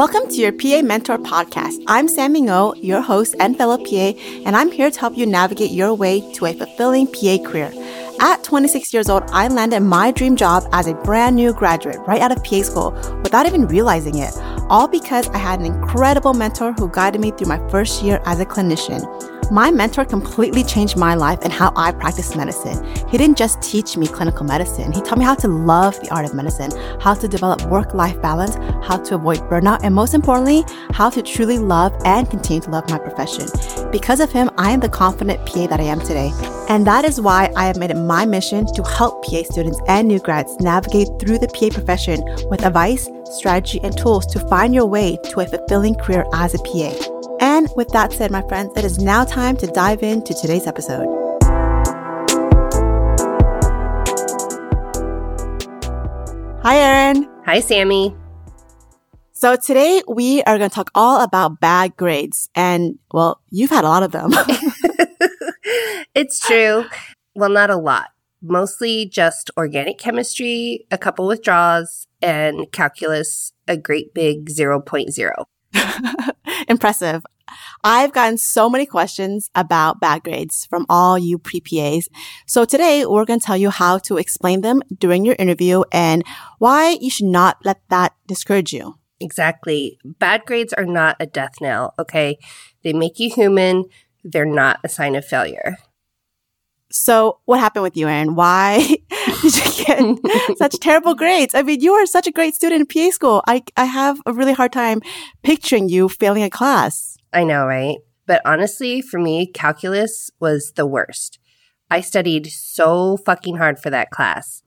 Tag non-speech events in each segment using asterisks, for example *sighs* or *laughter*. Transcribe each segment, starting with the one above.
Welcome to your PA Mentor podcast. I'm Sammy Ngo, your host and fellow PA, and I'm here to help you navigate your way to a fulfilling PA career. At 26 years old, I landed my dream job as a brand new graduate right out of PA school without even realizing it, all because I had an incredible mentor who guided me through my first year as a clinician. My mentor completely changed my life and how I practice medicine. He didn't just teach me clinical medicine, he taught me how to love the art of medicine, how to develop work life balance, how to avoid burnout, and most importantly, how to truly love and continue to love my profession. Because of him, I am the confident PA that I am today. And that is why I have made it my mission to help PA students and new grads navigate through the PA profession with advice, strategy, and tools to find your way to a fulfilling career as a PA. And with that said, my friends, it is now time to dive into today's episode. Hi, Erin. Hi, Sammy. So today we are going to talk all about bad grades. And well, you've had a lot of them. *laughs* it's true. Well, not a lot. Mostly just organic chemistry, a couple withdrawals, and calculus, a great big 0.0. *laughs* Impressive. I've gotten so many questions about bad grades from all you pre-PAs. So today we're going to tell you how to explain them during your interview and why you should not let that discourage you. Exactly. Bad grades are not a death knell, okay? They make you human. They're not a sign of failure. So what happened with you, Erin? Why *laughs* did you get *laughs* such terrible grades? I mean, you are such a great student in PA school. I, I have a really hard time picturing you failing a class. I know, right? But honestly, for me, calculus was the worst. I studied so fucking hard for that class.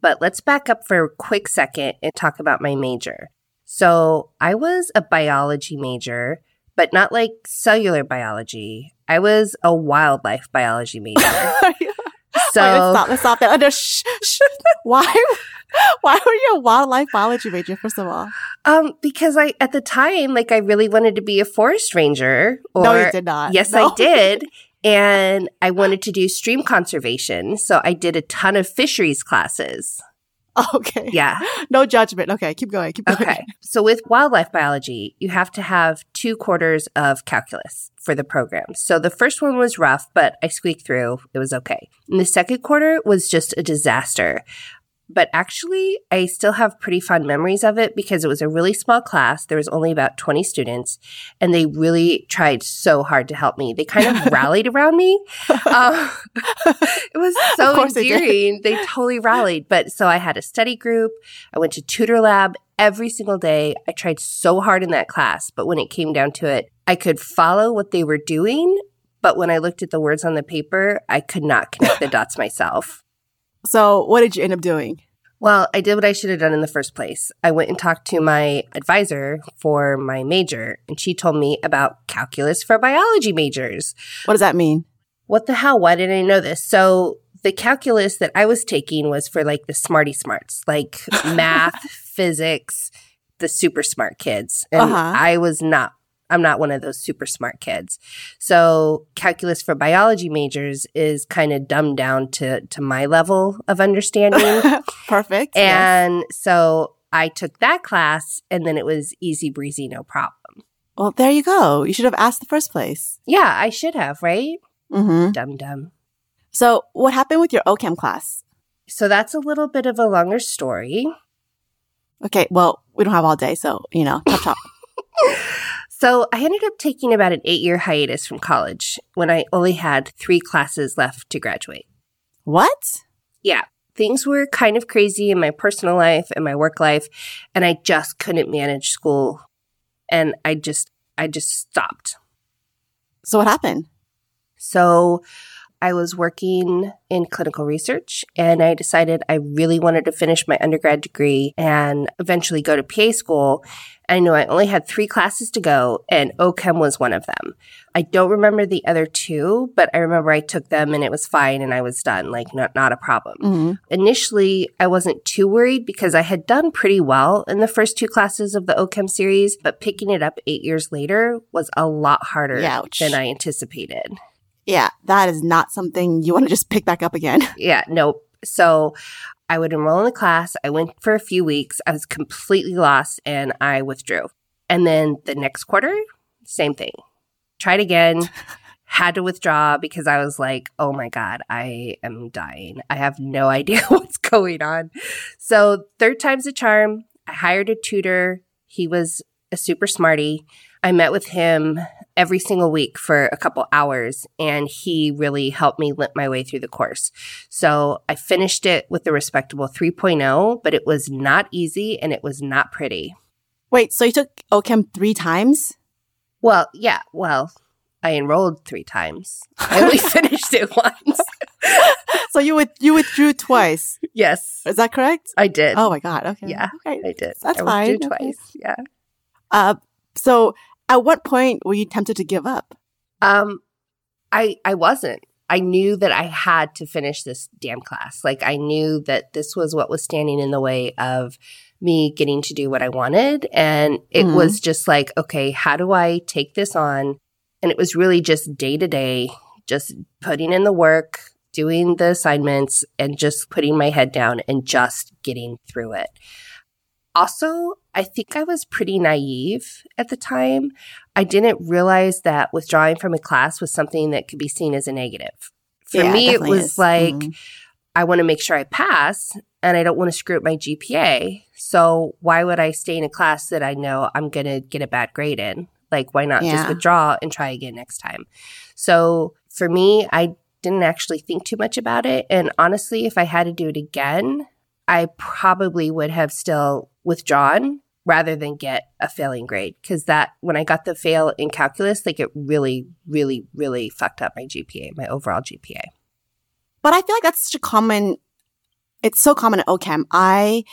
But let's back up for a quick second and talk about my major. So I was a biology major, but not like cellular biology. I was a wildlife biology major. *laughs* so let's stop. Let's stop that. No, shh, shh. Why? Why were you a wildlife biology major? First of all, um, because I at the time, like, I really wanted to be a forest ranger. Or, no, you did not. Yes, no. I did. And I wanted to do stream conservation, so I did a ton of fisheries classes. *laughs* Okay. Yeah. No judgment. Okay. Keep going. Keep going. Okay. So with wildlife biology, you have to have two quarters of calculus for the program. So the first one was rough, but I squeaked through. It was okay. And the second quarter was just a disaster but actually I still have pretty fond memories of it because it was a really small class. There was only about 20 students and they really tried so hard to help me. They kind of *laughs* rallied around me. Um, *laughs* it was so endearing. They, they totally rallied. But so I had a study group. I went to tutor lab every single day. I tried so hard in that class, but when it came down to it, I could follow what they were doing. But when I looked at the words on the paper, I could not connect the dots myself. So, what did you end up doing? Well, I did what I should have done in the first place. I went and talked to my advisor for my major, and she told me about calculus for biology majors. What does that mean? What the hell? Why didn't I know this? So, the calculus that I was taking was for like the smarty smarts, like *laughs* math, physics, the super smart kids. And uh-huh. I was not I'm not one of those super smart kids. So calculus for biology majors is kind of dumbed down to, to my level of understanding. *laughs* Perfect. And yes. so I took that class and then it was easy breezy, no problem. Well, there you go. You should have asked the first place. Yeah, I should have, right? Mm-hmm. Dumb dumb. So what happened with your OChem class? So that's a little bit of a longer story. Okay, well, we don't have all day, so, you know, chop chop. *laughs* So I ended up taking about an eight year hiatus from college when I only had three classes left to graduate. What? Yeah. Things were kind of crazy in my personal life and my work life, and I just couldn't manage school. And I just, I just stopped. So what happened? So I was working in clinical research and I decided I really wanted to finish my undergrad degree and eventually go to PA school. I know I only had three classes to go and OChem was one of them. I don't remember the other two, but I remember I took them and it was fine and I was done, like not, not a problem. Mm-hmm. Initially, I wasn't too worried because I had done pretty well in the first two classes of the OChem series, but picking it up eight years later was a lot harder Ouch. than I anticipated. Yeah, that is not something you want to just pick back up again. *laughs* yeah, nope. So I would enroll in the class. I went for a few weeks. I was completely lost and I withdrew. And then the next quarter, same thing. Tried again. *laughs* had to withdraw because I was like, oh my God, I am dying. I have no *laughs* idea what's going on. So, third time's a charm. I hired a tutor. He was a super smarty. I met with him every single week for a couple hours, and he really helped me limp my way through the course. So I finished it with a respectable 3.0, but it was not easy and it was not pretty. Wait, so you took OChem three times? Well, yeah, well, I enrolled three times. I only *laughs* finished it once. *laughs* so you with you withdrew twice. Yes. Is that correct? I did. Oh my god. Okay. Yeah. Okay. I did. That's I fine. Withdrew Okay. twice. Yeah. Uh, so at what point were you tempted to give up? Um, I I wasn't. I knew that I had to finish this damn class. Like I knew that this was what was standing in the way of me getting to do what I wanted, and it Mhm. was just like, okay, how do I take this on? And it was really just day to day, just putting in the work, doing the assignments, and just putting my head down and just getting through it. Also, I think I was pretty naive at the time. I didn't realize that withdrawing from a class was something that could be seen as a negative. For Yeah, me, it was is. like, Mhm. I want to make sure I pass and I don't want to screw up my GPA. So why would I stay in a class that I know I'm going to get a bad grade in? Like, why not just withdraw and try again next time? So for me, I didn't actually think too much about it. And honestly, if I had to do it again, I probably would have still withdrawn rather than get a failing grade. Cause that, when I got the fail in calculus, like it really, really, really fucked up my GPA, my overall GPA. But I feel like that's such a common. It's so common at OChem. I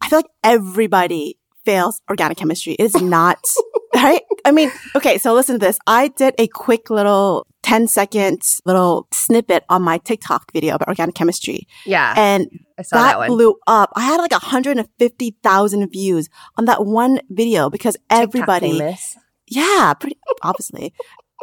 I feel like everybody fails organic chemistry. It is not *laughs* right. I mean, okay. So listen to this. I did a quick little 10 second little snippet on my TikTok video about organic chemistry, Yeah. and I saw that, that, blew up. I had like 150,000 views on that one video because TikTok everybody, famous. yeah, pretty obviously.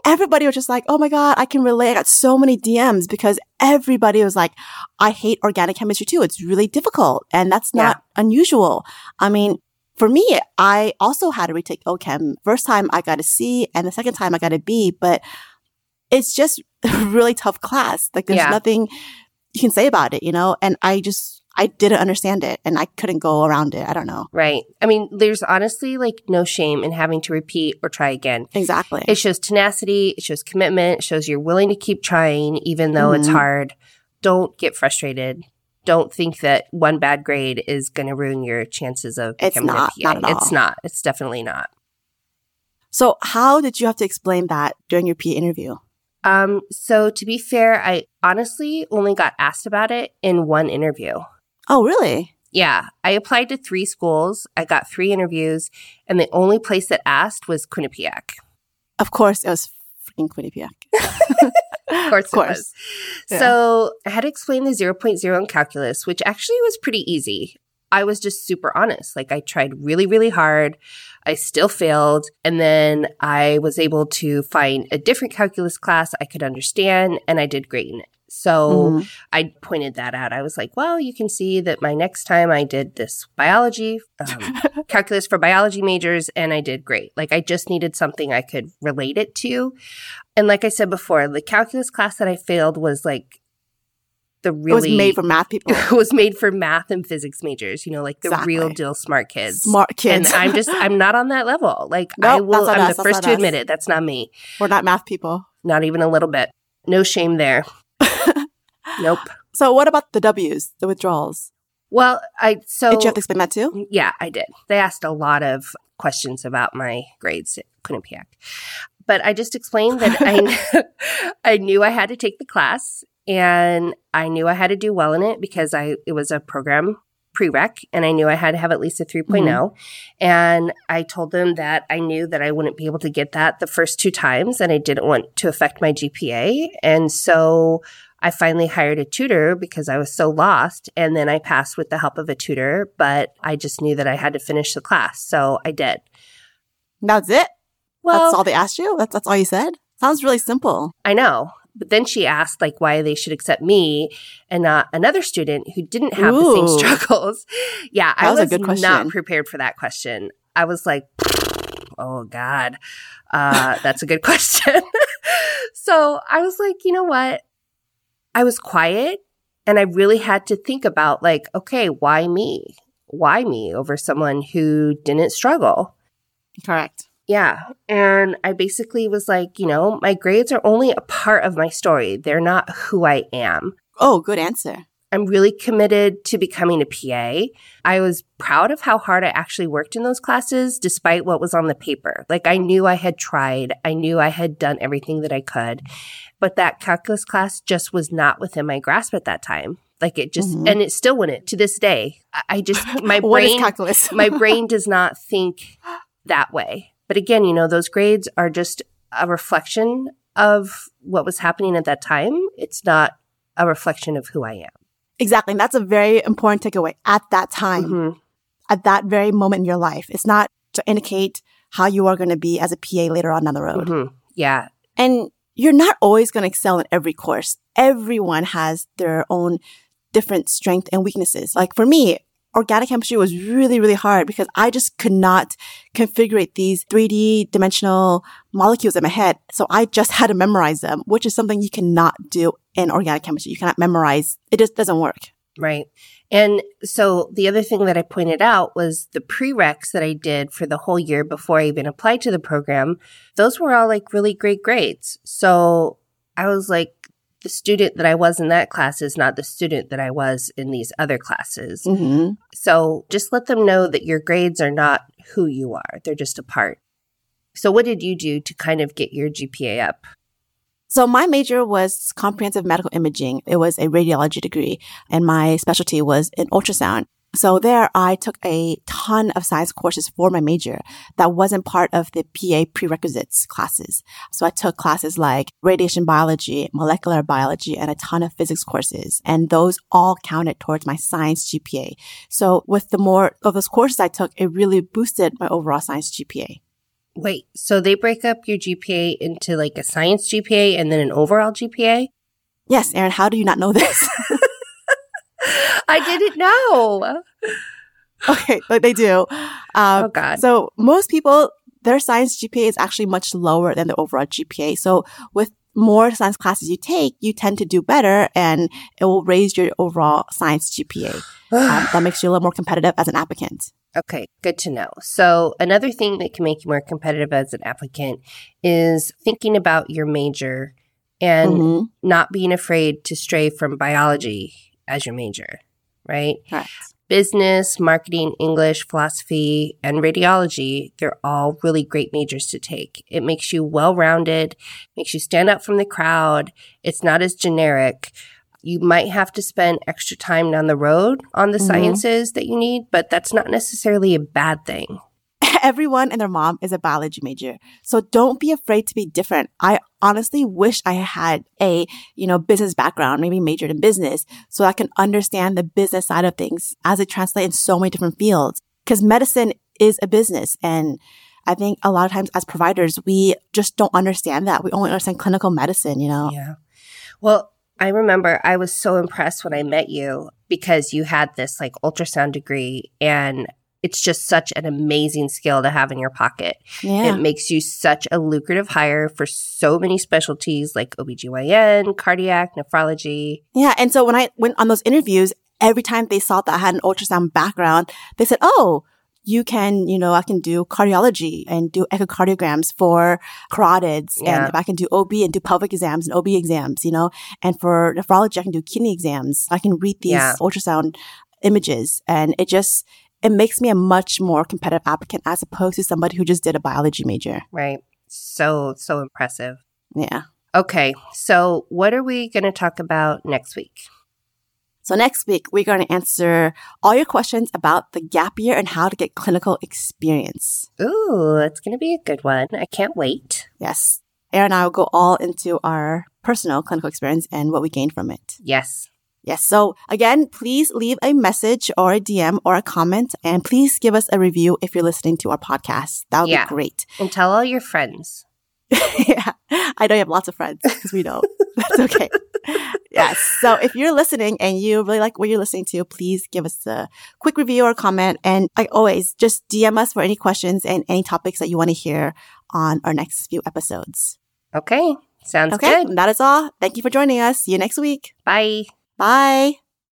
Everybody was just like, oh my God, I can relate. I got so many DMs because everybody was like, I hate organic chemistry too. It's really difficult. And that's not unusual. I mean, for me, I also had to retake OChem. First time I got a C and the second time I got a B, but it's just *laughs* a really tough class. Like there's Yeah. nothing you can say about it, you know? And I just, I didn't understand it and I couldn't go around it. I don't know. Right. I mean, there's honestly like no shame in having to repeat or try again. Exactly. It shows tenacity, it shows commitment, it shows you're willing to keep trying even though it's Mhm. hard. Don't get frustrated. Don't think that one bad grade is going to ruin your chances of It's becoming not, a PA. not at It's not. It's definitely not. So how did you have to explain that during your PA interview? Um, so to be fair, I honestly only got asked about it in one interview. Oh, really? Yeah, I applied to three schools. I got three interviews, and the only place that asked was Quinnipiac. Of course, it was freaking Quinnipiac. *laughs* Of course, Of course. it was. Yeah. So I had to explain the 0.0 in calculus, which actually was pretty easy. I was just super honest. Like I tried really, really hard. I still failed. And then I was able to find a different calculus class I could understand, and I did great in it. So Mhm. I pointed that out. I was like, well, you can see that my next time I did this biology, um, *laughs* calculus for biology majors, and I did great. Like I just needed something I could relate it to. And like I said before, the calculus class that I failed was like the It really was made for math people. *laughs* it was made for math and physics majors, you know, like the Exactly. real deal smart kids. Smart kids. And I'm just *laughs* I'm not on that level. Like I Nope, will I'm us, the first to us. admit it. That's not me. We're not math people. Not even a little bit. No shame there. Nope. So what about the W's, the withdrawals? Well, I so Did you have to explain that too? Yeah, I did. They asked a lot of questions about my grades at Quinnipiac. But I just explained that I *laughs* I knew I had to take the class and I knew I had to do well in it because I it was a program prereq and I knew I had to have at least a 3.0 mm-hmm. and I told them that I knew that I wouldn't be able to get that the first two times and I didn't want to affect my GPA and so I finally hired a tutor because I was so lost. And then I passed with the help of a tutor, but I just knew that I had to finish the class. So I did. That's it? Well, that's all they asked you? That's, that's all you said? Sounds really simple. I know. But then she asked like why they should accept me and not another student who didn't have the same struggles. *laughs* Yeah, I That was a was good not prepared for that question. I was like, Oh, God. Uh, that's a good *laughs* question. so I was like, you know what? I was quiet and I really had to think about, like, okay, why me? Why me over someone who didn't struggle? Correct. Yeah. And I basically was like, you know, my grades are only a part of my story. They're not who I am. Oh, good answer. I'm really committed to becoming a PA. I was proud of how hard I actually worked in those classes despite what was on the paper. Like I knew I had tried. I knew I had done everything that I could. But that calculus class just was not within my grasp at that time. Like it just, mm-hmm. and it still wouldn't to this day. I just, *laughs* my brain, calculus? *laughs* my brain does not think that way. But again, you know, those grades are just a reflection of what was happening at that time. It's not a reflection of who I am. Exactly. And that's a very important takeaway at that time, mm-hmm. at that very moment in your life. It's not to indicate how you are going to be as a PA later on down the road. Mm-hmm. Yeah. And you're not always going to excel in every course. Everyone has their own different strengths and weaknesses. Like for me, organic chemistry was really, really hard because I just could not configure these 3D dimensional molecules in my head. So I just had to memorize them, which is something you cannot do in organic chemistry. You cannot memorize. It just doesn't work. Right. And so the other thing that I pointed out was the prereqs that I did for the whole year before I even applied to the program. Those were all like really great grades. So I was like, the student that I was in that class is not the student that I was in these other classes. Mm-hmm. So just let them know that your grades are not who you are, they're just a part. So, what did you do to kind of get your GPA up? So my major was comprehensive medical imaging. It was a radiology degree and my specialty was in ultrasound. So there I took a ton of science courses for my major that wasn't part of the PA prerequisites classes. So I took classes like radiation biology, molecular biology, and a ton of physics courses. And those all counted towards my science GPA. So with the more of those courses I took, it really boosted my overall science GPA. Wait, so they break up your GPA into like a science GPA and then an overall GPA? Yes, Erin, how do you not know this? *laughs* I didn't know. Okay, but they do. Um, oh God! So most people, their science GPA is actually much lower than the overall GPA. So with more science classes you take, you tend to do better, and it will raise your overall science GPA. *sighs* um, that makes you a little more competitive as an applicant. Okay, good to know. So another thing that can make you more competitive as an applicant is thinking about your major and mm-hmm. not being afraid to stray from biology as your major, right? Right. Business, marketing, English, philosophy, and radiology, they're all really great majors to take. It makes you well rounded, makes you stand out from the crowd. It's not as generic. You might have to spend extra time down the road on the mm-hmm. sciences that you need, but that's not necessarily a bad thing everyone and their mom is a biology major. So don't be afraid to be different. I honestly wish I had a, you know, business background, maybe majored in business so I can understand the business side of things as it translates in so many different fields. Cause medicine is a business and I think a lot of times as providers, we just don't understand that. We only understand clinical medicine, you know? Yeah. Well, I remember I was so impressed when I met you because you had this like ultrasound degree and it's just such an amazing skill to have in your pocket. Yeah. It makes you such a lucrative hire for so many specialties like OBGYN, cardiac, nephrology. Yeah. And so when I went on those interviews, every time they saw that I had an ultrasound background, they said, Oh, you can, you know, I can do cardiology and do echocardiograms for carotids. Yeah. And if I can do OB and do pelvic exams and OB exams, you know, and for nephrology, I can do kidney exams. I can read these yeah. ultrasound images and it just, it makes me a much more competitive applicant as opposed to somebody who just did a biology major. Right. So, so impressive. Yeah. Okay. So, what are we going to talk about next week? So, next week, we're going to answer all your questions about the gap year and how to get clinical experience. Ooh, it's going to be a good one. I can't wait. Yes. Erin and I will go all into our personal clinical experience and what we gained from it. Yes. Yes. So again, please leave a message or a DM or a comment and please give us a review if you're listening to our podcast. That would yeah. be great. And tell all your friends. *laughs* yeah. I know you have lots of friends because we know. *laughs* That's okay. yes. So if you're listening and you really like what you're listening to, please give us a quick review or comment. And like always, just DM us for any questions and any topics that you want to hear on our next few episodes. Okay. Sounds Okay. good. That is all. Thank you for joining us. See you next week. Bye. Bye.